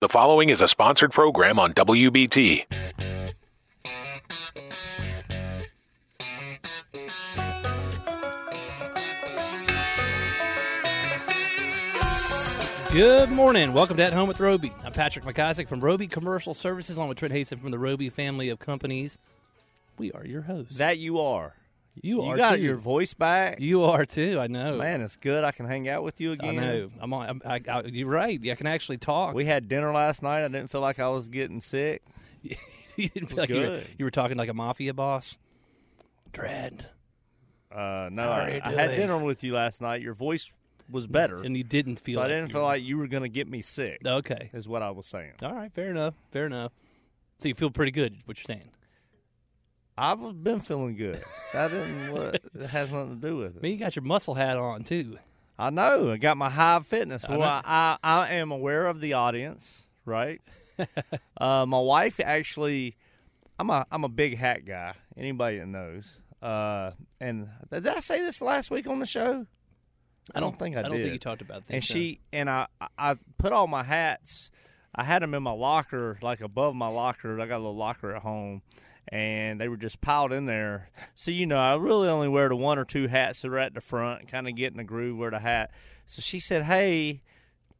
The following is a sponsored program on WBT. Good morning. Welcome to At Home with Roby. I'm Patrick McIsaac from Roby Commercial Services, along with Trent Haston from the Roby family of companies. We are your hosts. That you are. You You are got too. your voice back. You are too. I know. Man, it's good. I can hang out with you I again. know. I'm on. I'm, I, I, you're right. I can actually talk. We had dinner last night. I didn't feel like I was getting sick. you didn't feel like you were, you were talking like a mafia boss. Dread. Uh, no, I, I had dinner with you last night. Your voice was better, And you didn't feel. so I like didn't you feel were- like you were going to get me sick. Okay. Is what I was saying. All right. Fair enough. Fair enough. So you feel pretty good. What you're saying? I've been feeling good. That didn't. What, it has nothing to do with it. mean, you got your muscle hat on too. I know. I got my Hive Fitness. I Well. I, I, I am aware of the audience, right? uh, my wife actually, I'm a I'm a big hat guy. Anybody that knows. Uh, and did I say this last week on the show? I don't think I, I don't think you talked about this. and so- she and I I put all my hats. I had them in my locker, like above my locker. I got a little locker at home, and they were just piled in there. So you know, I really only wear the one or two hats that are at the front, kind of get in the groove, wear the hat. So she said, "Hey,"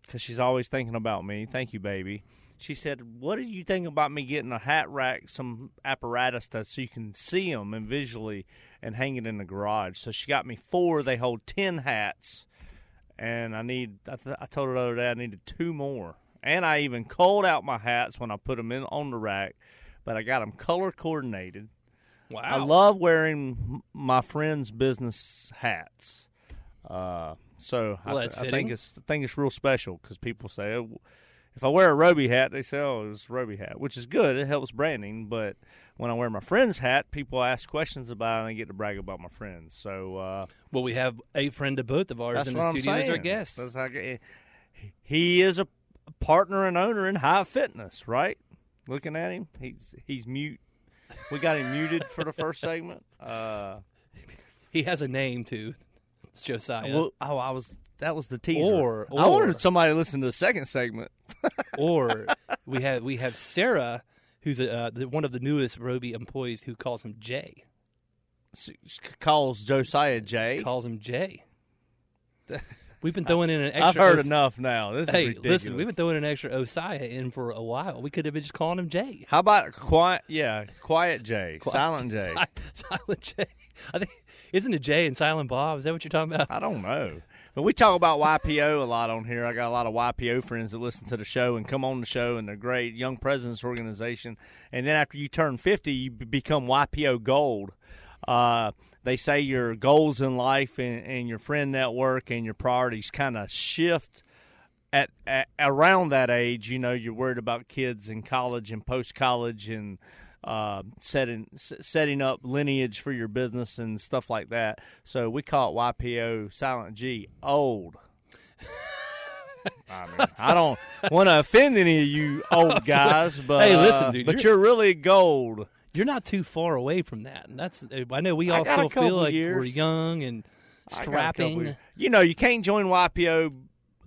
because she's always thinking about me. Thank you, baby. She said, "What do you think about me getting a hat rack, some apparatus to so you can see them and visually, and hang it in the garage?" So she got me four. They hold ten hats and I need. I, th- I told her the other day I needed two more, and I even culled out my hats when I put them in on the rack, but I got them color coordinated. wow. I love wearing my friends' business hats. Uh, so Well, I, I think it's I think it's real special because people say, oh, if I wear a Roby hat, they say, "Oh, it's a Roby hat," which is good. It helps branding. But when I wear my friend's hat, people ask questions about it, and I get to brag about my friends. So uh, Well, we have a friend of both of ours in the studio as our guest. That's how I get- he is a partner and owner in Hive Fitness, right? Looking at him, he's he's mute. We got him muted for the first segment. Uh, He has a name too. It's Josiah. well, oh, I was that was the teaser. Or- I wanted somebody to listen to the second segment. or we have we have Sarah, who's a, uh, the, one of the newest Roby employees, who calls him Jay. S- calls Josiah Jay. Calls him Jay. We've been throwing in an extra. I've heard Os- enough now. This Hey, is ridiculous. listen, we've been throwing an extra Osiah in for a while. We could have been just calling him Jay. How about quiet? Yeah, quiet J, silent Jay, Si- Silent I think isn't it Jay and Silent Bob? Is that what you're talking about? I don't know. But we talk about YPO a lot on here. I got a lot of YPO friends that listen to the show and come on the show, and they're great. Young Presidents Organization. And then after you turn 50, you become YPO Gold. Uh, they say your goals in life and, and your friend network and your priorities kind of shift at, at around that age. You know, you're worried about kids in college and post college and uh, setting s- setting up lineage for your business and stuff like that. So we call it YPO Silent G old. I mean, I don't want to offend any of you old guys, but Hey, listen, uh, dude, but you're- you're really gold. You're not too far away from that. And that's eh, I know we all still feel like we're young and I got a couple strapping. You know, you can't join YPO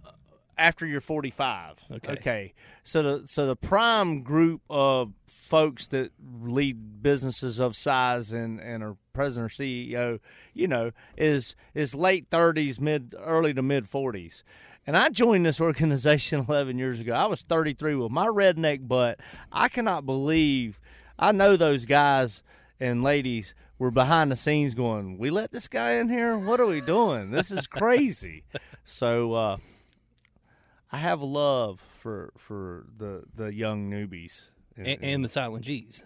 uh, after you're 45. Okay. So the so the prime group of folks that lead businesses of size and, and are president or CEO, you know, is is late 30s, mid early to mid 40s. And I joined this organization 11 years ago. I was 33 with my redneck butt. I cannot believe I know those guys and ladies were behind the scenes going, "We let this guy in here? What are we doing? This is crazy." so uh, I have love for for the the young newbies. and, and the Silent G's.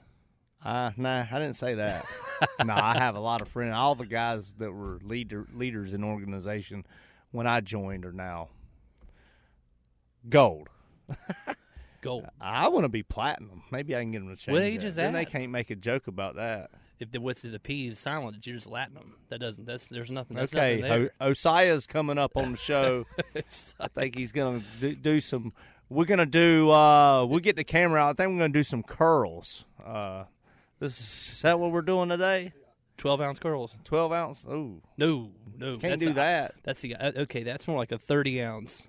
Uh, nah, I didn't say that. no, I have a lot of friends. All the guys that were leader leaders in organization when I joined are now gold. Gold. I want to be platinum. Maybe I can get them to change. What age that. is Then they can't make a joke about that. If the what's the P is silent, you're just Latinum. That doesn't. That's there's nothing. That's okay, nothing there. o- Osia's coming up on the show. I think he's gonna do, do some. We're gonna do. uh We'll get the camera out. I think we're gonna do some curls. Uh This is, is that what we're doing today? Twelve ounce curls. Twelve ounce. Ooh, No, no, can't that's do that. That's the uh, okay. That's more like a thirty ounce.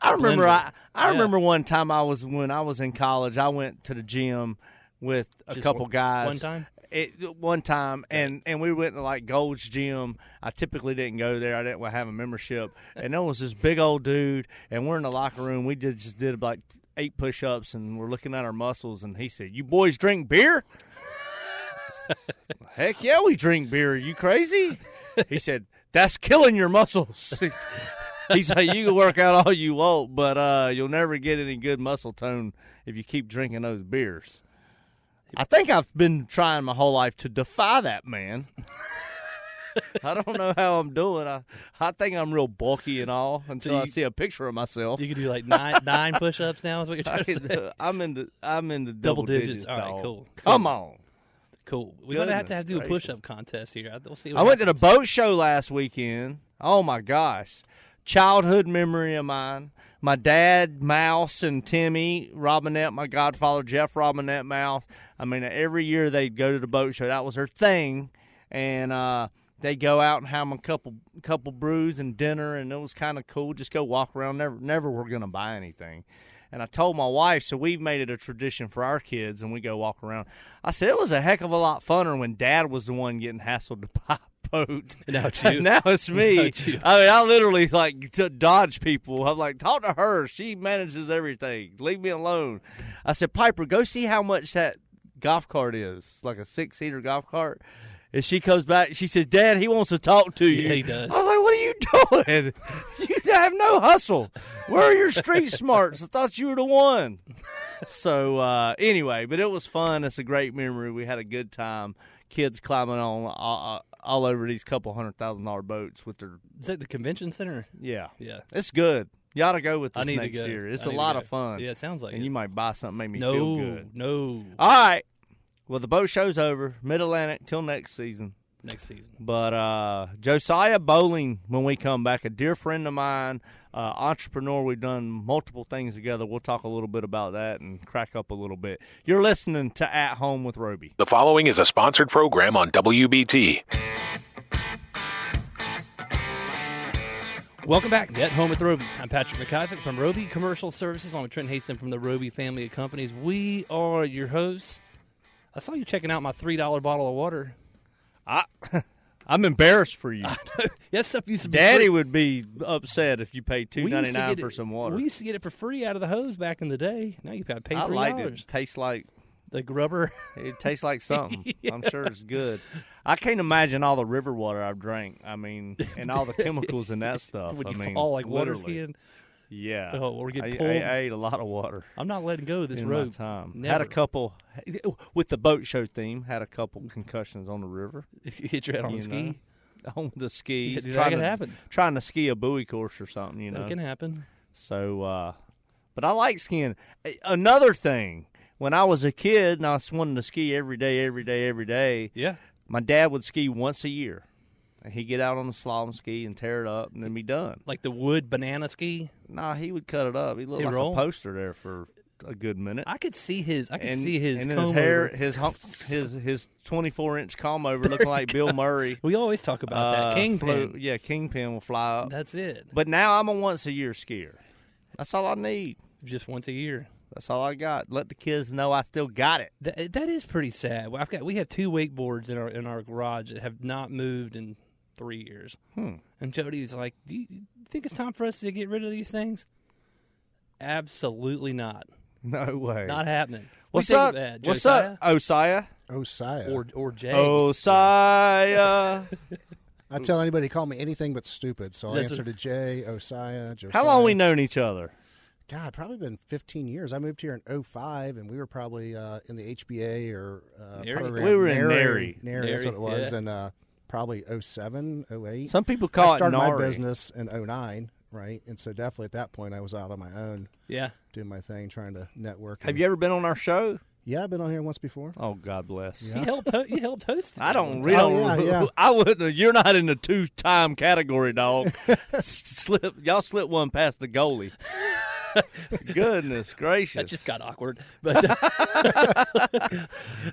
I remember. I I Yeah. remember one time I was when I was in college. I went to the gym with a Just couple guys. one time? It, one time, and and we went to like Gold's Gym. I typically didn't go there. I didn't have a membership, and there was this big old dude, and we're in the locker room. We did just did like eight push ups, and we're looking at our muscles, and he said, "You boys drink beer?" Heck yeah, we drink beer. Are you crazy? He said, "That's killing your muscles." He's like, "You can work out all you want, but uh, you'll never get any good muscle tone if you keep drinking those beers." I think I've been trying my whole life to defy that man. I don't know how I'm doing. I I think I'm real bulky and all until I you- see a picture of myself. You can do like nine nine push ups now. Is what you're trying to say? I'm into I'm into Double double, digits. digits. All right, cool. Come on. Cool. We're gonna have to have to do a push up contest here. I- We'll see. What I went to the boat show last weekend. Oh my gosh. Childhood memory of mine. My dad, Mouse, and Timmy Robinette, my godfather, Jeff Robinette Mouse. I mean, every year they'd go to the boat show. That was their thing. And uh, they'd go out and have a couple couple brews and dinner, and it was kind of cool. Just go walk around. Never, never were to buy anything. And I told my wife, so we've made it a tradition for our kids, and we go walk around. I said it was a heck of a lot funner when Dad was the one getting hassled to buy boat. Now it's you. now it's me. It's. I mean, I literally like to dodge people. I'm like, talk to her. She manages everything. Leave me alone. I said, Piper, go see how much that golf cart is, like a six seater golf cart. And she comes back. She says, "Dad, he wants to talk to you." Yeah, he does. I was like, "What are you doing? You have no hustle. Where are your street smarts? I thought you were the one." So uh, anyway, but it was fun. It's a great memory. We had a good time. Kids climbing on all, all over these couple hundred thousand dollar boats with their Is that the convention center? yeah. Yeah. It's good. You ought to go with I this need to next go. year. It's I a need to lot of fun. Yeah, it sounds like and it. you might buy something make me no, feel good. no. All right. Well, the boat show's over. Mid Atlantic till next season. Next season. But uh, Josiah Boling, when we come back, a dear friend of mine, uh, entrepreneur. We've done multiple things together. We'll talk a little bit about that and crack up a little bit. You're listening to At Home with Roby. The following is a sponsored program on WBT. Welcome back to At Home with Roby. I'm Patrick McIsaac from Roby Commercial Services. I'm with Trent Haston from the Roby family of companies. We are your hosts. I saw you checking out my three dollar bottle of water. I, I'm embarrassed for you. That stuff used to be Daddy free. would be upset if you paid two ninety nine for it- some water. We used to get it for free out of the hose back in the day. Now you've got to pay I three liked it. dollars. it. Tastes like The grubber. It tastes like something. I'm sure it's good. I can't imagine all the river water I've drank. I mean, and all the chemicals in that stuff. when I you mean, fall like water skiing. Yeah. Oh, or get I, pulled. I, I ate a lot of water I'm not letting go of this in road. time. Never. Had a couple with the boat show theme. Had a couple concussions on the river. You hit your head on you ski, know, on the skis. dude, that trying can to happen. trying to ski a buoy course or something. You know. that can happen. So, uh, but I like skiing. Another thing, when I was a kid and I was wanting to ski every day, every day, every day, Yeah. my dad would ski once a year. And he'd get out on the slalom ski and tear it up and then be done. Like the wood banana ski. Nah, he would cut it up. He looked He'd like roll? a poster there for a good minute. I could see his. I could and, see his and his hair, over. his hump, his his twenty four inch comb over, looking like Bill Murray. We always talk about Uh, that kingpin. flew- yeah, kingpin will fly up. That's it. But now I'm a once a year skier. That's all I need. Just once a year. That's all I got. Let the kids know I still got it. That, that is pretty sad. Well, I've got we have two wakeboards in our in our garage that have not moved in three years. Hmm. And Jody was like, "Do you think it's time for us to get rid of these things?" Absolutely not. No way. Not happening. What's What up? think that, What's up, Osiah? Osiah. Or or Jay? Osiah. I tell anybody to call me anything but stupid, so I answer to Jay, Osiah, Josiah. How long we known each other? God, probably been 15 years. I moved here in 05, and we were probably uh, in the HBA or uh, NARI? program. We were in NARI. NARI. NARI, that's what it was. yeah. And uh, probably 07, 08. Some people call it. I started it my business in 09, right? And so definitely at that point, I was out on my own Yeah. doing my thing, trying to network. Have you ever been on our show? Yeah, I've been on here once before. Oh, God bless. He helped. Ho- he helped host. it. I don't really. Oh, yeah, yeah. I wouldn't. You're not in the two-time category, dog. slip. Y'all slip one past the goalie. Goodness gracious! That just got awkward. But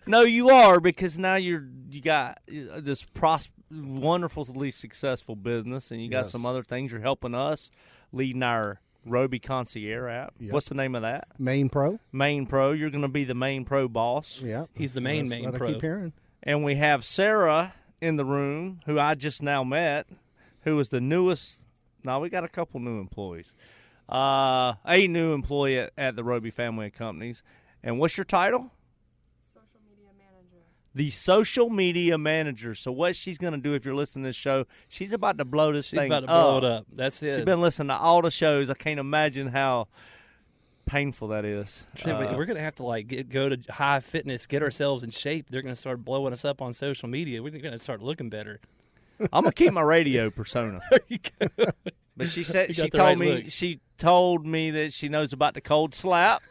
No, you are because now you're you got uh, this pros- wonderfully successful business, and you got Yes. some other things. You're helping us leading our Roby Concierge app. Yep. What's the name of that? Main pro. Main Pro. You're going to be the main pro boss. Yeah, He's the main, That's main pro. I keep hearing. And we have Sarah in the room, who I just now met, who is the newest. Now we got a couple new employees. Uh, a new employee at, at the Roby Family of Companies. And what's your title? social media manager. The social media manager. So what she's going to do if you're listening to this show, she's about to blow this She's thing about to blow up. it up. That's it. She's been listening to all the shows. I can't imagine how painful that is. We- Uh, we're gonna have to like get, go to Hive fitness, get ourselves in shape. They're gonna start blowing us up on social media. We're gonna start looking better. I'm gonna keep my radio persona. There you go. But she said she told right me look. she told me that she knows about the cold slap.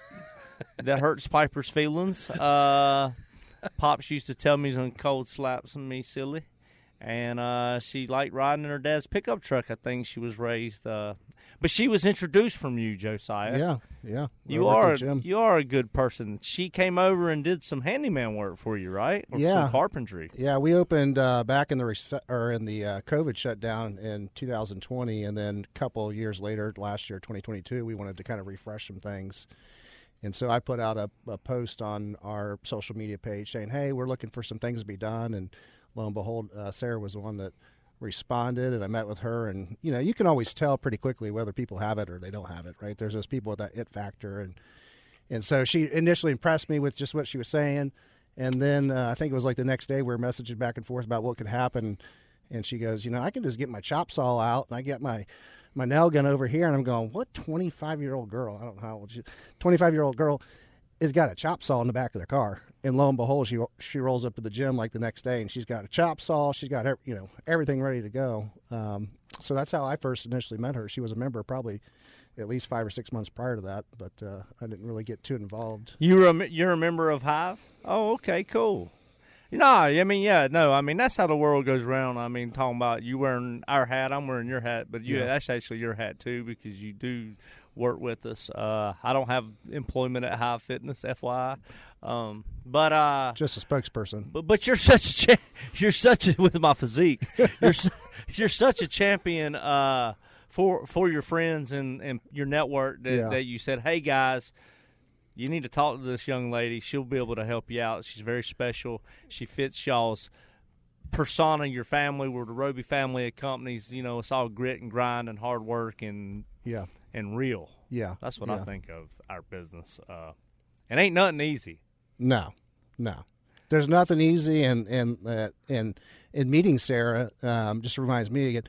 that hurts Piper's feelings. Uh, Pops used to tell me some cold slaps and me silly, and uh, she liked riding in her dad's pickup truck. I think she was raised. Uh, but she was introduced from you, Josiah. Yeah, yeah. You Over at the are you are a good person. She came over and did some handyman work for you, right? Or Yeah. some carpentry. Yeah, we opened uh, back in the or in the uh, COVID shutdown in 2020, and then a couple of years later, last year, 2022, we wanted to kind of refresh some things, and so I put out a, a post on our social media page saying, "Hey, we're looking for some things to be done," and lo and behold, uh, Sarah was the one that responded, and I met with her, and you know, you can always tell pretty quickly whether people have it or they don't have it, right? There's those people with that it factor, and and so she initially impressed me with just what she was saying. And then uh, I think it was like the next day we were messaging back and forth about what could happen. And she goes, You know, I can just get my chop saw out and I get my, my nail gun over here. And I'm going, What 25 year old girl? I don't know how old she 25 year old girl has got a chop saw in the back of their car. And lo and behold, she she rolls up to the gym like the next day and she's got a chop saw. She's got, you know, everything ready to go. Um, so that's how I first initially met her. She was a member probably at least five or six months prior to that, but uh, I didn't really get too involved. You rem- you're a member of Hive? Oh, okay, cool. No, I mean, yeah, no, I mean that's how the world goes around. I mean, talking about you wearing our hat, I'm wearing your hat, but you Yeah. that's actually your hat too because you do work with us. Uh, I don't have employment at Hive Fitness, FYI, um, but uh, Just a spokesperson. but, but you're such a cha- you're such a, with my physique. You're you're such a champion uh, for for your friends and, and your network that, Yeah. that you said, hey guys, you need to talk to this young lady. She'll be able to help you out. She's very special. She fits y'all's persona, your family. We're the Roby family of companies. You know, it's all grit and grind and hard work and Yeah. And real. Yeah. That's what I think of our business. Uh, it ain't nothing easy. No, no. There's nothing easy, and and uh, and in meeting Sarah, um, just reminds me again.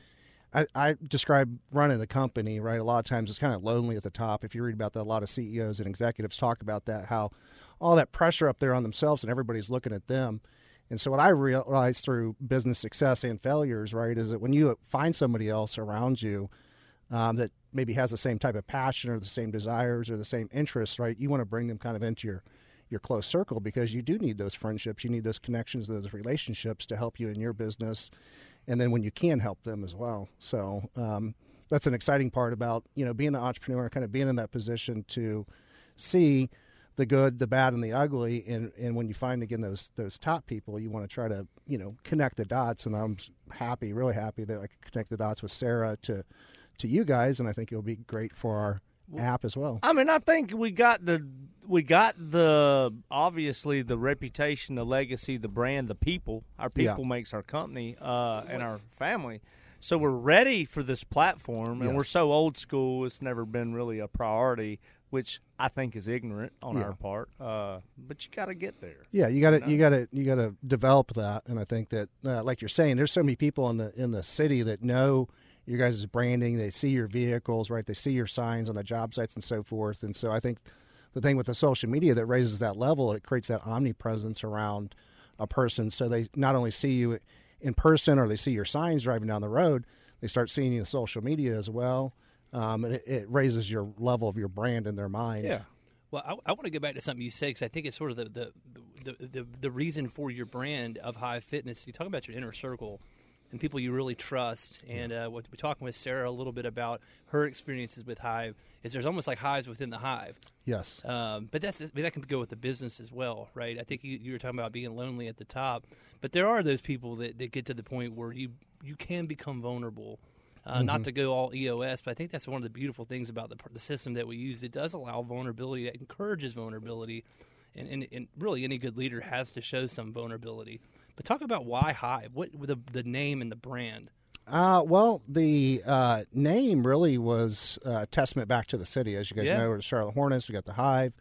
I, I describe running a company, right? A lot of times it's kind of lonely at the top. If you read about that, a lot of CEOs and executives talk about that, how all that pressure up there on themselves and everybody's looking at them. And so what I realized through business success and failures, right, is that when you find somebody else around you um, that maybe has the same type of passion or the same desires or the same interests, right, you want to bring them kind of into your your close circle because you do need those friendships, you need those connections, those relationships to help you in your business, and then when you can help them as well. So um, that's an exciting part about you know being an entrepreneur, kind of being in that position to see the good, the bad, and the ugly. And, and when you find again those those top people, you want to try to you know connect the dots. And I'm happy, really happy that I could connect the dots with Sarah to to you guys, and I think it'll be great for our app as well. I mean, I think we got the we got the obviously the reputation, the legacy, the brand, the people. Our Yeah. people makes our company uh, and our family. So we're ready for this platform, and we're so old school. It's never been really a priority, which I think is ignorant on Yeah. our part. Uh, but you got to get there. Yeah, you got to you got to you got to develop that, and I think that, uh, like you're saying, there's so many people in the in the city that know your guys' branding. They see your vehicles, right? They see your signs on the job sites and so forth. And so I think the thing with the social media that raises that level, it creates that omnipresence around a person. So they not only see you in person or they see your signs driving down the road, they start seeing you on social media as well. um, and it, it raises your level of your brand in their mind. Yeah. Well, I, I want to go back to something you said because I think it's sort of the the, the, the the reason for your brand of Hive Fitness. You talk about your inner circle and people you really trust. And uh, what we're talking with Sarah a little bit about her experiences with Hive is there's almost like hives within the hive. Yes. Um, but that's that can go with the business as well, right? I think you, you were talking about being lonely at the top, but there are those people that, that get to the point where you you can become vulnerable. Uh, Not to go all EOS, but I think that's one of the beautiful things about the, the system that we use. It does allow vulnerability. It encourages vulnerability, and, and, and really any good leader has to show some vulnerability. But talk about why Hive. What the the name and the brand? Uh, well, the uh, name really was uh, a testament back to the city. As you guys Yeah. know, we're the Charlotte Hornets. We got the Hive,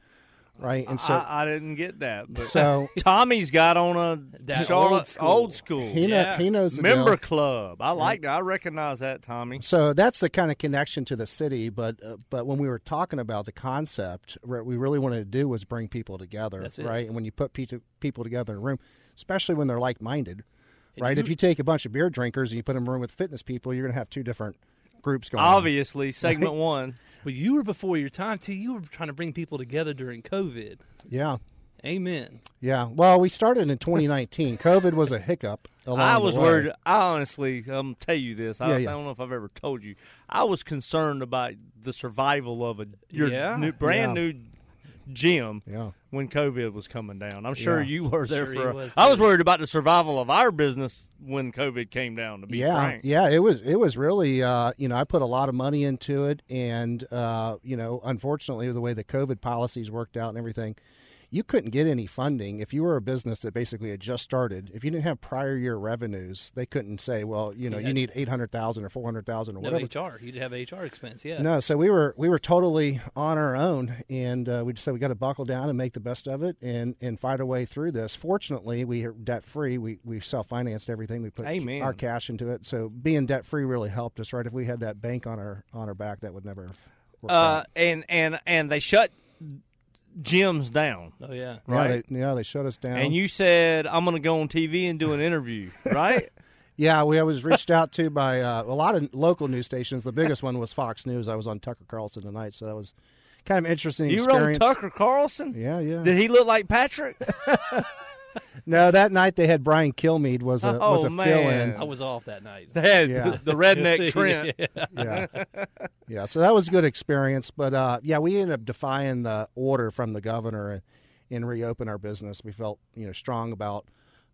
right? And so I, I didn't get that. But So- Tommy's got on a That Charlotte old school. old school he, know, he knows member deal. club. I like that. I recognize that, Tommy. So that's the kind of connection to the city. But uh, but when we were talking about the concept, what we really wanted to do was bring people together, That's it. right? And when you put pe- people together in a room, especially when they're like minded, right? you- if you take a bunch of beer drinkers and you put them in a room with fitness people, you're going to have two different groups going. on. Obviously, segment one. Well, you were before your time too. You were trying to bring people together during COVID. Yeah. Amen. Yeah. Well, we started in 2019. COVID was a hiccup. I was worried. I honestly, I'm tell you this. I, Yeah, yeah. I don't know if I've ever told you. I was concerned about the survival of a your Yeah. new, brand new gym Yeah. When COVID was coming down. I'm sure Yeah. you were there Sure for. he a- was, I was worried about the survival of our business when COVID came down. To be yeah, frank, yeah, it was it was really uh, you know I put a lot of money into it, and uh, you know unfortunately the way the COVID policies worked out and everything, you couldn't get any funding if you were a business that basically had just started. If you didn't have prior year revenues, they couldn't say, well, you know, Yeah. you need eight hundred thousand or four hundred thousand or No whatever. HR. You'd have HR expense. Yeah. No, so we were we were totally on our own, and uh, we just said we got to buckle down and make the best of it, and and fight our way through this. Fortunately, we are debt free. We we self financed everything. We put Amen. our cash into it. So being debt free really helped us. Right, if we had that bank on our on our back, that would never. Have worked uh, out. and and and they shut gyms down. Oh yeah. Yeah, right. they, yeah, they shut us down. And you said I'm going to go on TV and do an interview, right? Yeah, we I was reached out to by uh, a lot of local news stations. The biggest one was Fox News. I was on Tucker Carlson tonight, so that was kind of interesting. you were on. Tucker Carlson. Yeah, yeah. Did he look like Patrick? No, that night they had Brian Kilmeade was a was Oh, a man. fill in. I was off that night. They had Yeah. the, the redneck Trent. yeah, yeah. So that was a good experience. But uh, yeah, we ended up defying the order from the governor and, and reopen our business. We felt you know strong about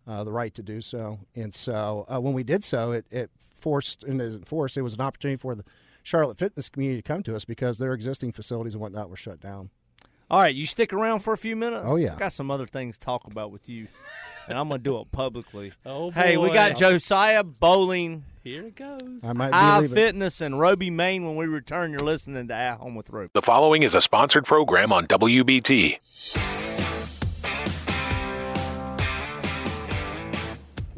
uh, the right to do so, and so uh, when we did so, it, it forced and it isn't forced. It was an opportunity for the Charlotte fitness community to come to us because their existing facilities and whatnot were shut down. All right, you stick around for a few minutes. Oh, yeah. I got some other things to talk about with you, and I'm going to do it publicly. Oh, hey, we got Josiah Boling, Here it goes. I might Hive be leaving. Fitness, and Roby Maine. When we return, you're listening to At Home with Roby. The following is a sponsored program on WBT.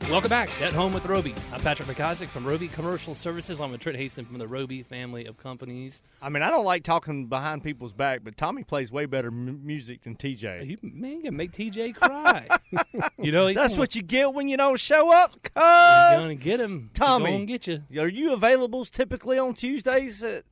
Welcome back at Home with Roby. I'm Patrick McIsaac from Roby Commercial Services. I'm with Trent Haston from the Roby family of companies. I mean, I don't like talking behind people's back, but Tommy plays way better m- music than TJ. You man, you can make TJ cry. you know That's what you get when you don't show up, Come. you cuz. gonna get him. Tommy. gonna get you. Are you available typically on Tuesdays at,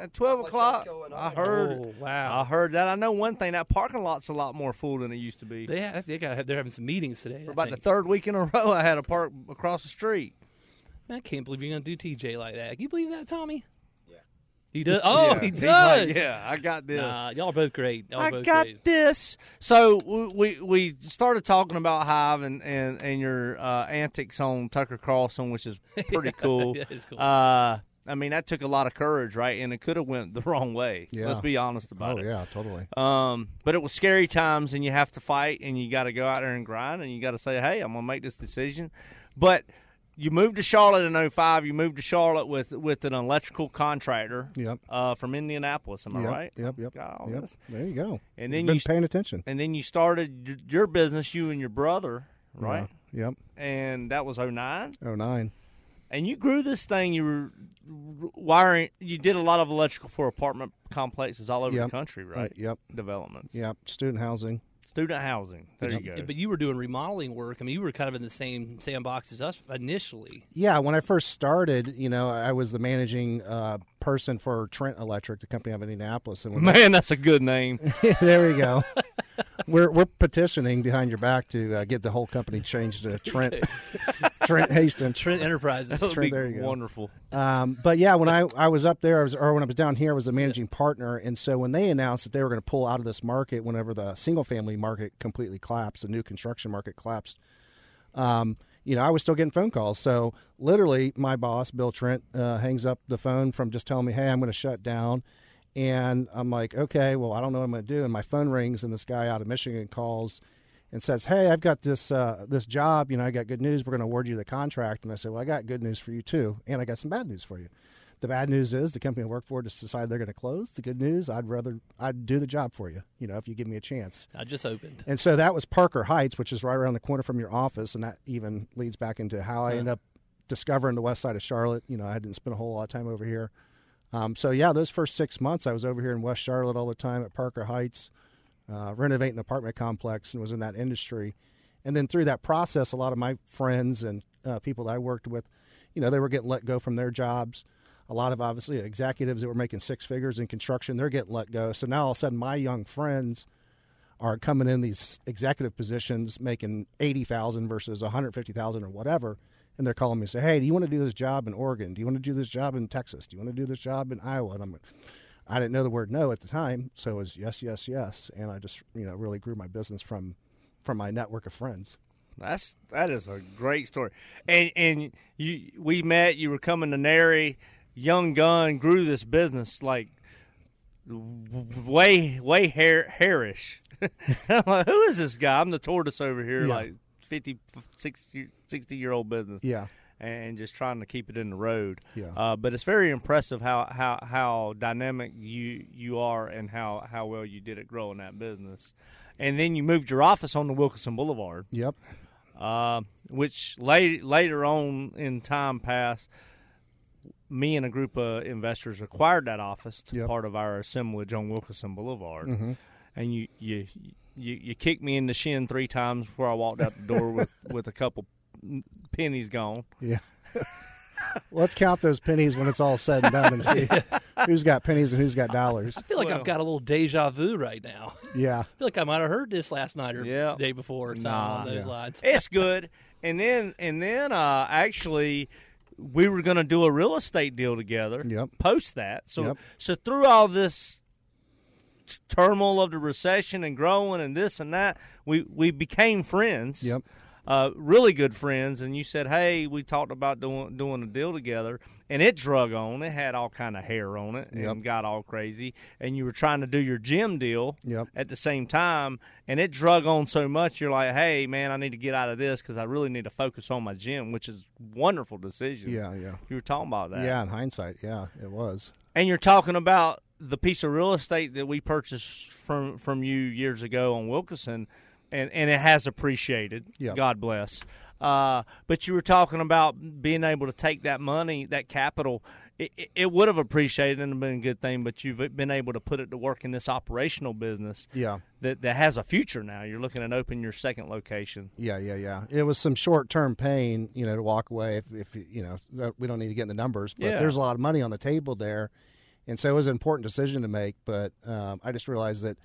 at 12 o'clock? I heard. Oh wow. I heard that. I know one thing. That parking lot's a lot more full than it used to be. They have, they got they're having some meetings today. For I about the third week in a row, I had a park across the street. Man, I can't believe you're gonna do TJ like that. Can you believe that, Tommy? Yeah. He does. Oh, Yeah. he does. like, yeah, I got this. Nah, y'all are both great. Y'all I both got great. this. So we- we we started talking about Hive and and, and your uh, antics on Tucker Carlson, which is pretty cool. Yeah, it's cool. Uh, I mean, that took a lot of courage, right? And it could have went the wrong way. Yeah. Let's be honest Oh about it. yeah, totally. Um, but it was scary times, and you have to fight, and you got to go out there and grind, and you got to say, "Hey, I'm gonna make this decision." But you moved to Charlotte in 05. You moved to Charlotte with with an electrical contractor. Yep. Uh, from Indianapolis, am I yep, right? Yep, yep, yep. There you go. And then Been you paying attention, and then you started your business, you and your brother, right? Yeah. Yep. And that was 09. Oh nine. And you grew this thing. You were wiring. You did a lot of electrical for apartment complexes all over Yep. the country, right? Yep. Developments. Yep. Student housing. student housing. There you go. But you were doing remodeling work. I mean, you were kind of in the same sandbox as us initially. Yeah, when I first started, you know, I was the managing uh, person for Trent Electric, the company out of Indianapolis, and when Man, that's a good name. there we go. we're we're petitioning behind your back to uh, get the whole company changed to Trent Trent Hastings. Trent Enterprises. That would Trent, be there you go. wonderful. Um, but yeah, when I, I was up there, I was, or when I was down here, I was a managing partner. And so when they announced that they were going to pull out of this market, whenever the single family market completely collapsed, the new construction market collapsed, um, you know, I was still getting phone calls. So literally, my boss, Bill Trent, uh, hangs up the phone from just telling me, "Hey, I'm going to shut down." And I'm like, okay, well, I don't know what I'm going to do. And my phone rings, and this guy out of Michigan calls and says, "Hey, I've got this uh, this job. You know, I got good news. We're going to award you the contract." And I said, "Well, I got good news for you too, and I got some bad news for you. The bad news is the company I work for just decided they're going to close. The good news, I'd rather I'd do the job for you. You know, if you give me a chance." I just opened. And so that was Parker Heights, which is right around the corner from your office, and that even leads back into how I end up discovering the west side of Charlotte. You know, I didn't spend a whole lot of time over here. Um, so yeah, those first six months I was over here in West Charlotte all the time at Parker Heights, uh, renovating an apartment complex, and was in that industry. And then through that process, a lot of my friends and uh, people that I worked with, you know, they were getting let go from their jobs. A lot of obviously executives that were making six figures in construction, they're getting let go. So now all of a sudden, my young friends are coming in these executive positions, making eighty thousand versus one hundred fifty thousand or whatever, and they're calling me and say, "Hey, do you want to do this job in Oregon? Do you want to do this job in Texas? Do you want to do this job in Iowa?" And I'm like, I didn't know the word no at the time, so it was yes, yes, yes, and I just you know really grew my business from from my network of friends. That's that is a great story. And and you we met. You were coming to NARI, young gun, grew this business like way way hair hairish. I'm like, who is this guy? I'm the tortoise over here, Yeah. like 50, 60, 60 year old business. Yeah. And just trying to keep it in the road. Yeah. Uh, but it's very impressive how, how, how dynamic you you are and how, how well you did at growing that business. And then you moved your office on the Wilkinson Boulevard Yep. uh, which late, later on in time past, me and a group of investors acquired that office to Yep. part of our assemblage on Wilkinson Boulevard. Mm-hmm. And you, you you you kicked me in the shin three times before I walked out the door with, with a couple pennies gone. Yeah. Let's count those pennies when it's all said and done and see who's got pennies and who's got dollars. I feel like Well- I've got a little deja vu right now. Yeah. I feel like I might have heard this last night or Yeah. the day before or something Nah. along those Yeah. lines. It's good. And then and then uh, actually we were going to do a real estate deal together. Yep. Post that. So Yep. so through all this t- turmoil of the recession and growing and this and that, we we became friends. Yep. Uh, really good friends, and you said, "Hey, we talked about doing doing a deal together," and it drug on. It had all kind of hair on it, and Yep. got all crazy. And you were trying to do your gym deal, Yep. at the same time, and it drug on so much. You're like, "Hey, man, I need to get out of this because I really need to focus on my gym," which is a wonderful decision. Yeah. Yeah. you were talking about that. Yeah. In hindsight, yeah, it was. and you're talking about the piece of real estate that we purchased from from you years ago on Wilkinson, and and it has appreciated. Yeah. God bless. Uh, but you were talking about being able to take that money, that capital. It, it- it would have appreciated and been a good thing, but you've been able to put it to work in this operational business Yeah. that, that has a future now. You're looking at opening your second location. Yeah, yeah, yeah. It was some short term pain, you know, to walk away. If, if you know, we don't need to get in the numbers, but Yeah. there's a lot of money on the table there, and so it was an important decision to make. But um, I just realized that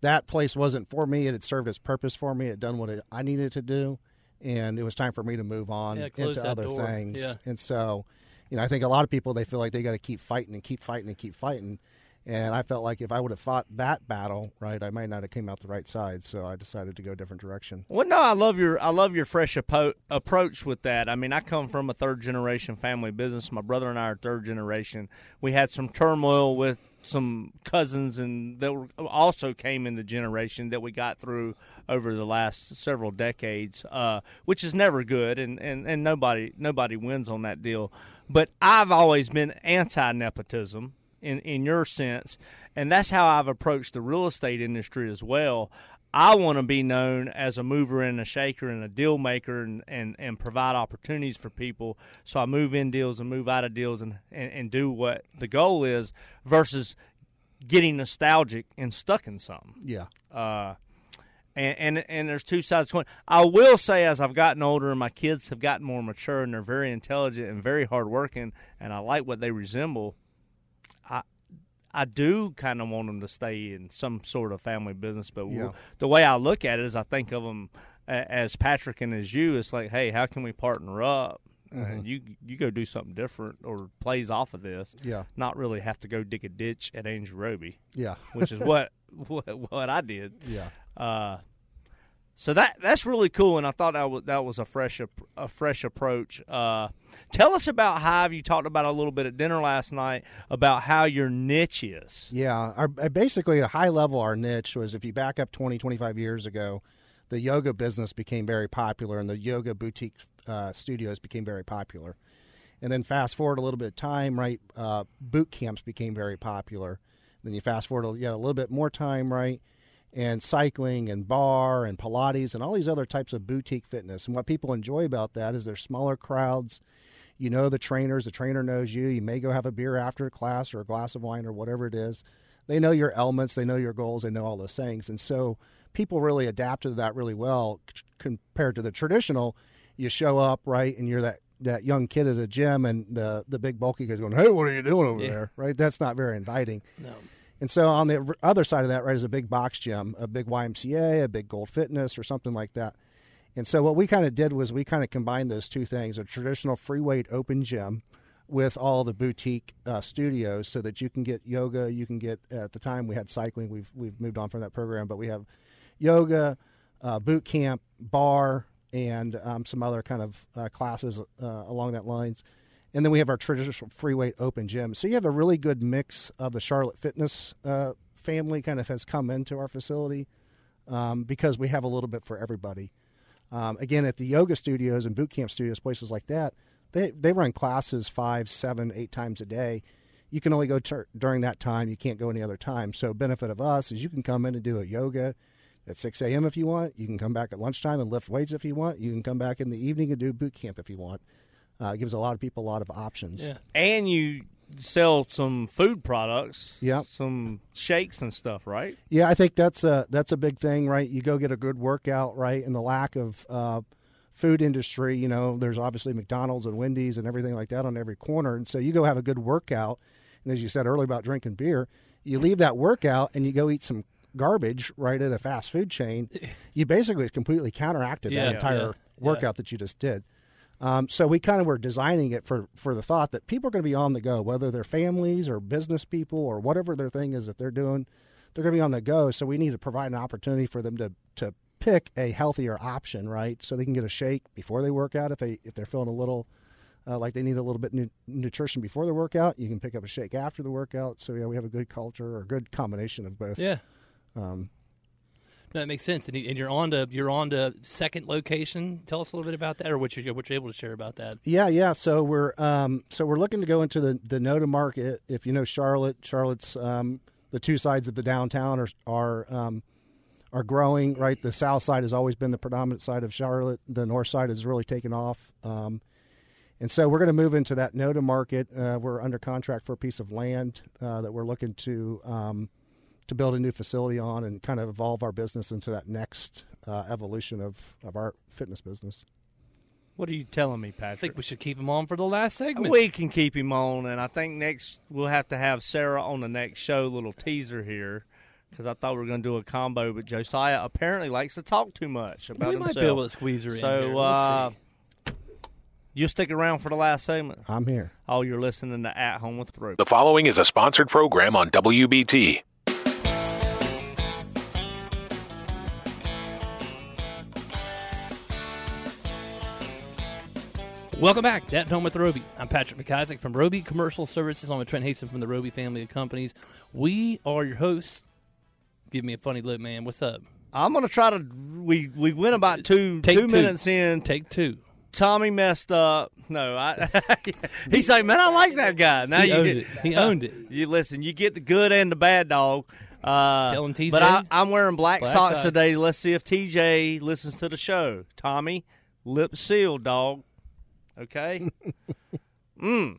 that place wasn't for me. It had served its purpose for me. It had done what it, I needed to do, and it was time for me to move on Yeah, into other door. things. Yeah. And so, you know, I think a lot of people they feel like they got to keep fighting and keep fighting and keep fighting. And I felt like if I would have fought that battle, right, I might not have came out the right side. So I decided to go a different direction. Well, no, I love your I love your fresh appo- approach with that. I mean, I come from a third generation family business. My brother and I are third generation. We had some turmoil with some cousins, and that were, also came in the generation that we got through over the last several decades, uh, which is never good, and, and, and nobody nobody wins on that deal. But I've always been anti nepotism in in your sense, and that's how I've approached the real estate industry as well. I want to be known as a mover and a shaker and a deal maker and, and, and provide opportunities for people. So I move in deals and move out of deals and, and, and do what the goal is versus getting nostalgic and stuck in something. Yeah. Uh, and, and and there's two sides to it. I will say, as I've gotten older and my kids have gotten more mature and they're very intelligent and very hardworking, and I like what they resemble. I I do kind of want them to stay in some sort of family business, but Yeah. the way I look at it is, I think of them as Patrick and as you. It's like, hey, how can we partner up? Uh, you you go do something different or plays off of this. Yeah. not really have to go dig a ditch at Angel Roby Yeah. which is what, what what I did. Yeah. Uh, so that that's really cool, and I thought that was that was a fresh a fresh approach. Uh, tell us about Hive. You talked about a little bit at dinner last night about how your niche is. Yeah, our, basically at a high level, our niche was if you back up 20, 25 years ago, the yoga business became very popular and the yoga boutique uh, studios became very popular. And then fast forward a little bit of time, right? Uh, boot camps became very popular. Then you fast forward yet a little bit more time, right? And cycling and barre and Pilates and all these other types of boutique fitness. And what people enjoy about that is there's smaller crowds. You know the trainers, the trainer knows you. You may go have a beer after class or a glass of wine or whatever it is. They know your elements, they know your goals, they know all those things. And so people really adapted to that really well compared to the traditional. You show up, right, and you're that that young kid at a gym and the the big bulky guy's going, "Hey, what are you doing over there?" Right? That's not very inviting. No. And so on the other side of that, right, is a big box gym, a big YMCA, a big Gold Fitness, or something like that. And so what we kind of did was we kind of combined those two things: a traditional free weight open gym with all the boutique uh, studios, so that you can get yoga. You can get at the time we had cycling. We've we've moved on from that program, but we have yoga, uh, boot camp, barre, and um, some other kind of uh, classes uh, along that lines. And then we have our traditional free weight open gym. So you have a really good mix of the Charlotte Fitness uh, family kind of has come into our facility um, because we have a little bit for everybody. Um, again, at the yoga studios and boot camp studios, places like that, they, they run classes five, seven, eight times a day. You can only go tur during that time. You can't go any other time. So, benefit of us is you can come in and do a yoga at 6 a.m. if you want. You can come back at lunchtime and lift weights if you want. You can come back in the evening and do boot camp if you want. Uh, it gives a lot of people a lot of options. Yeah. And you sell some food products, yeah, some shakes and stuff, right? Yeah, I think that's a that's a big thing, right? You go get a good workout, right? And the lack of uh, food industry, you know, there's obviously McDonald's and Wendy's and everything like that on every corner, and so you go have a good workout. And as you said earlier about drinking beer, you leave that workout and you go eat some garbage right at a fast food chain. You basically completely counteracted Yeah, that entire yeah, yeah. workout that you just did. Um, so we kind of were designing it for for the thought that people are going to be on the go, whether they're families or business people or whatever their thing is that they're doing, they're going to be on the go. So we need to provide an opportunity for them to to pick a healthier option, right? So they can get a shake before they work out if they if they're feeling a little uh, like they need a little bit nu- nutrition before the workout. You can pick up a shake after the workout. So yeah, we have a good culture or a good combination of both. Yeah. Um, No, that makes sense. And, you, and you're on to you're on to second location. Tell us a little bit about that, or what you're what you're able to share about that. Yeah, yeah. So we're um, so we're looking to go into the the NoDa market. If you know Charlotte, Charlotte's um, the two sides of the downtown are are um, are growing. Right, the south side has always been the predominant side of Charlotte. The north side has really taken off. Um, and so we're going to move into that NoDa market. Uh, we're under contract for a piece of land uh, that we're looking to um, to build a new facility on and kind of evolve our business into that next uh, evolution of, of our fitness business. What are you telling me, Patrick? I think we should keep him on for the last segment. We can keep him on, and I think next we'll have to have Sarah on the next show. Little teaser here, because I thought we were going to do a combo, but Josiah apparently likes to talk too much about we might himself. be able to squeeze her in. so uh, you'll stick around for the last segment. I'm here. Oh, you're listening to At Home with Roby. The following is a sponsored program on WBT. Welcome back to At Home with Roby. I'm Patrick McIsaac from Roby Commercial Services. I'm with Trent Haston from the Roby family of companies. We are your hosts. Give me a funny look, man. What's up? I'm going to try to. We we went about two Take two two. minutes in. Take two. Tommy messed up. No, I. he's like, man, I like that guy. Now He you owned get, it. He owned it. You listen. You get the good and the bad dog. Uh, Tell him, TJ. But I, I'm wearing black, Black socks socks. today. Let's see if TJ listens to the show. Tommy, lip sealed, dog. Okay. mm.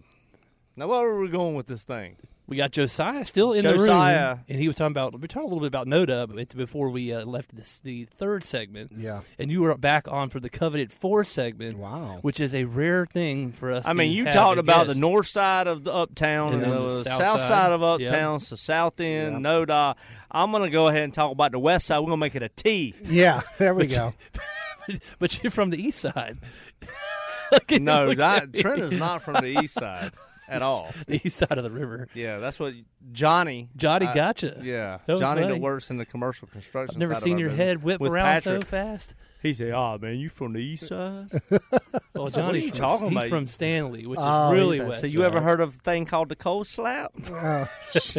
Now where are we going with this thing? We got Josiah still in the Josiah. room, and he was talking about. We talked a little bit about NoDa but before we uh, left this, the third segment. Yeah. and you were back on for the coveted four segment. Wow. which is a rare thing for us. I mean, you have talked about guest. the north side of the uptown And and, the, the south, south side. side. of Yep. uptown, the south end, NoDa. I'm going to go ahead and talk about the west side. We're going to make it a T. Yeah, there we go. but you're from the east side. No, that, Trent is not from the east side at all. the east side of the river. Yeah, that's what Johnny. Johnny I- gotcha. Yeah, Johnny funny. that works in the commercial construction. I've never side of seen our your business. head whip With around so fast. He said, "Oh man, you from the east side?" Well, what Johnny's are you from, talking he's about? from Stanley, which Oh, is really west. so you ever heard of a thing called the cold slap? Uh,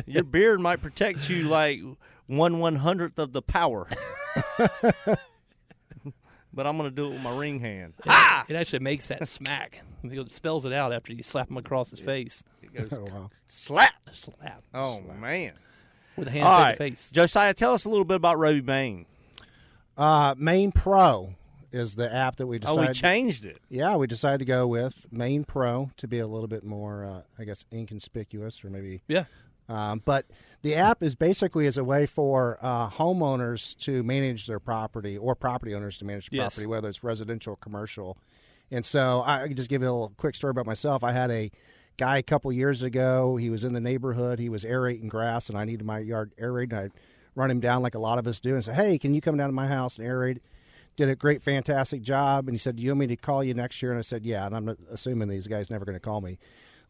Your beard might protect you like one one hundredth of the power. But I'm gonna do it with my ring hand. It, it actually makes that smack. It spells it out after you slap him across his face. oh, wow. Slap! Slap. Oh man! With a hand All to right, the face. Josiah, tell us a little bit about Roby Bain. Uh, Main Pro is the app that we decided. Oh, we changed it. Yeah, we decided to go with Main Pro to be a little bit more, uh, I guess, inconspicuous or maybe. Yeah. Um, but the app is basically as a way for uh, homeowners to manage their property or property owners to manage their Yes. property, whether it's residential or commercial. And so I I can just give you a little quick story about myself. I had a guy a couple years ago. He was in the neighborhood. He was aerating grass, and I needed my yard aerated. I run him down like a lot of us do and say, "Hey, can you come down to my house and aerate?" Did a great, fantastic job. And he said, "Do you want me to call you next year?" And I said, "Yeah." And I'm assuming these guys never going to call me.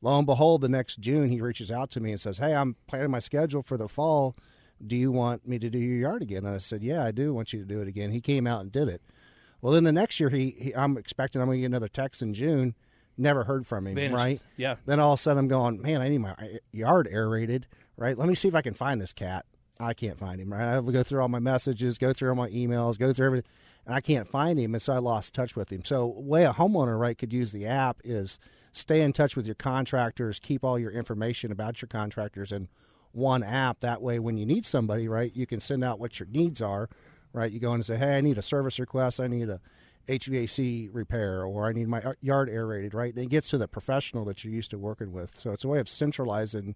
Lo and behold, the next June he reaches out to me and says, "Hey, I'm planning my schedule for the fall. Do you want me to do your yard again?" And I said, "Yeah, I do want you to do it again." He came out and did it. Well, then the next year, he, he I'm expecting I'm going to get another text in June. Never heard from him. Vanishes. Right? Yeah. Then all of a sudden, I'm going, man, I need my uh, yard aerated. Right? Let me see if I can find this cat. I can't find him. Right? I have to go through all my messages, go through all my emails, go through everything, and I can't find him. And so I lost touch with him. So, way a homeowner right could use the app is stay in touch with your contractors, keep all your information about your contractors in one app. That way, when you need somebody, right, you can send out what your needs are. Right? You go in and say, hey, I need a service request. I need a HVAC repair or I need my yard aerated, right? And it gets to the professional that you're used to working with. So it's a way of centralizing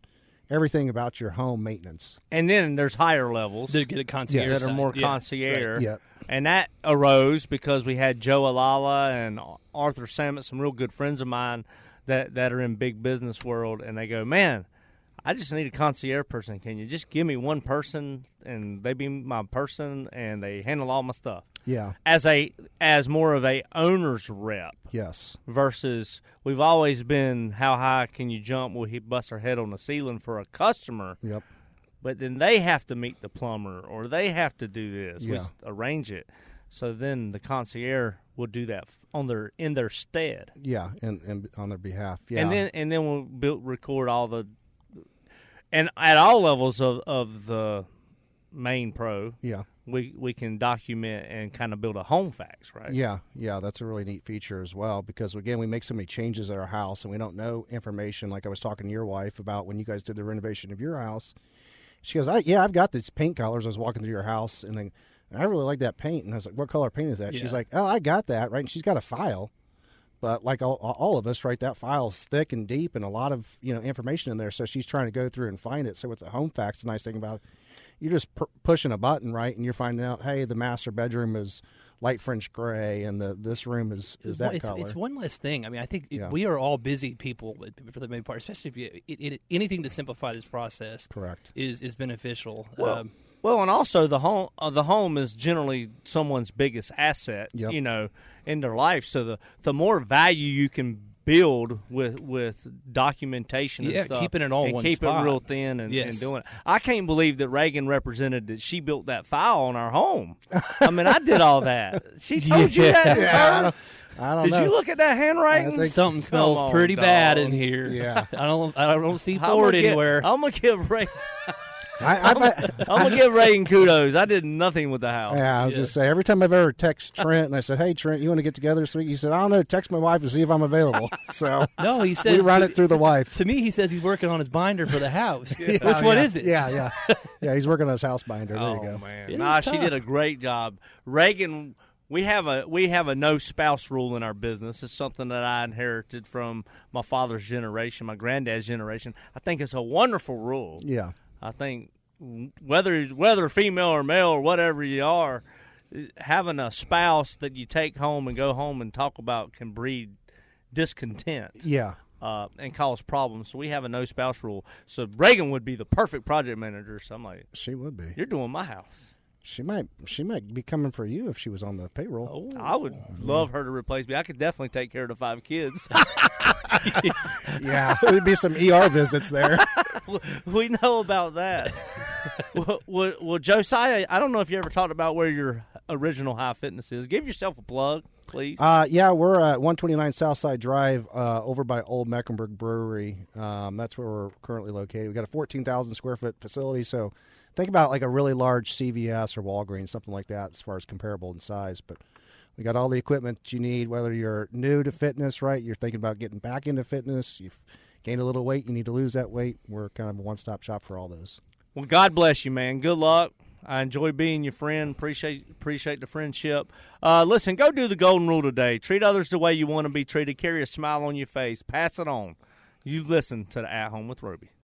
everything about your home maintenance. And then there's higher levels To get a concierge. that are more Yeah. concierge. Right. Yep. And that arose because we had Joe Alala and Arthur Samet, some real good friends of mine that, that are in big business world, and they go, man, I just need a concierge person. Can you just give me one person and they be my person and they handle all my stuff? Yeah. As a as more of a owner's rep Yes. versus we've always been how high can you jump? Will he bust our head on the ceiling for a customer? Yep. But then they have to meet the plumber or they have to do this. We Yeah. s- arrange it. So then the concierge will do that on their in their stead. Yeah. And, and on their behalf. Yeah. And then and then we'll build, record all the and at all levels of, of the main pro, yeah. we we can document and kind of build a home facts, right? Yeah, yeah, that's a really neat feature as well because again, we make so many changes at our house and we don't know information. Like I was talking to your wife about when you guys did the renovation of your house. She goes, I, "Yeah, I've got these paint colors." I was walking through your house and then I really like that paint, and I was like, "What color paint is that?" She's like, "Oh, I got that." Right, and she's got a file. But like all, all of us, right, that file's thick and deep and a lot of you know information in there. So she's trying to go through and find it. So with the home facts, the nice thing about it, you're just pu- pushing a button, right, and you're finding out, hey, the master bedroom is light French gray, and the this room is is that it's, color. it's one less thing. I mean, I think Yeah. we are all busy people for the main part, especially if you it, it, anything to simplify this process. Correct. Is is beneficial. Well, Um, well, and also the home uh, the home is generally someone's biggest asset, Yep. you know, in their life. So the the more value you can build with with documentation Yeah, and stuff, keeping it all and one keep spot. it real thin and, Yes. and doing it. I can't believe that Reagan represented that she built that file on our home. I mean, I did all that. She told you that. Yeah, I don't, I don't Did know. you look at that handwriting? I think- something smells on, pretty bad in here. Yeah. I don't. I don't see I'm Ford gonna give- anywhere. I'm gonna give Ray. I, I've, I'm gonna give Reagan kudos. I did nothing with the house. yeah, I was just say every time I've ever text Trent and I said, "Hey Trent, you want to get together this week?" He said, "I don't know. Text my wife to see if I'm available." So no, he says we run it through the wife. To me, he says he's working on his binder for the house. Which Oh, one yeah. is it? Yeah, yeah, yeah. He's working on his house binder. There oh you go. man, nah, she did a great job. Reagan We have a we have a no spouse rule in our business. It's something that I inherited from my father's generation, my granddad's generation. I think it's a wonderful rule. Yeah. I think whether whether female or male or whatever you are, having a spouse that you take home and go home and talk about can breed discontent. Yeah. Uh, and cause problems. So we have a no spouse rule. So Reagan would be the perfect project manager. So I'm like, She would be. you're doing my house. She might. She might be coming for you if she was on the payroll. I would love her to replace me. I could definitely take care of the five kids. Yeah, there'd be some ER visits there. we know about that. well, well, well, Josiah, I don't know if you ever talked about where your original Hive fitness is. Give yourself a plug, please. Uh, yeah, we're at 129 Southside Drive, uh, over by Old Mecklenburg Brewery. Um, that's where we're currently located. We've got a 14,000 square foot facility, so think about like a really large CVS or Walgreens, something like that, as far as comparable in size. But we got all the equipment you need. Whether you're new to fitness, right? You're thinking about getting back into fitness. You've gained a little weight. You need to lose that weight. We're kind of a one stop shop for all those. Well, God bless you, man. Good luck. I enjoy being your friend. Appreciate appreciate the friendship. Uh, listen, go do the golden rule today. Treat others the way you want to be treated. Carry a smile on your face. Pass it on. You listen to the At Home with Roby.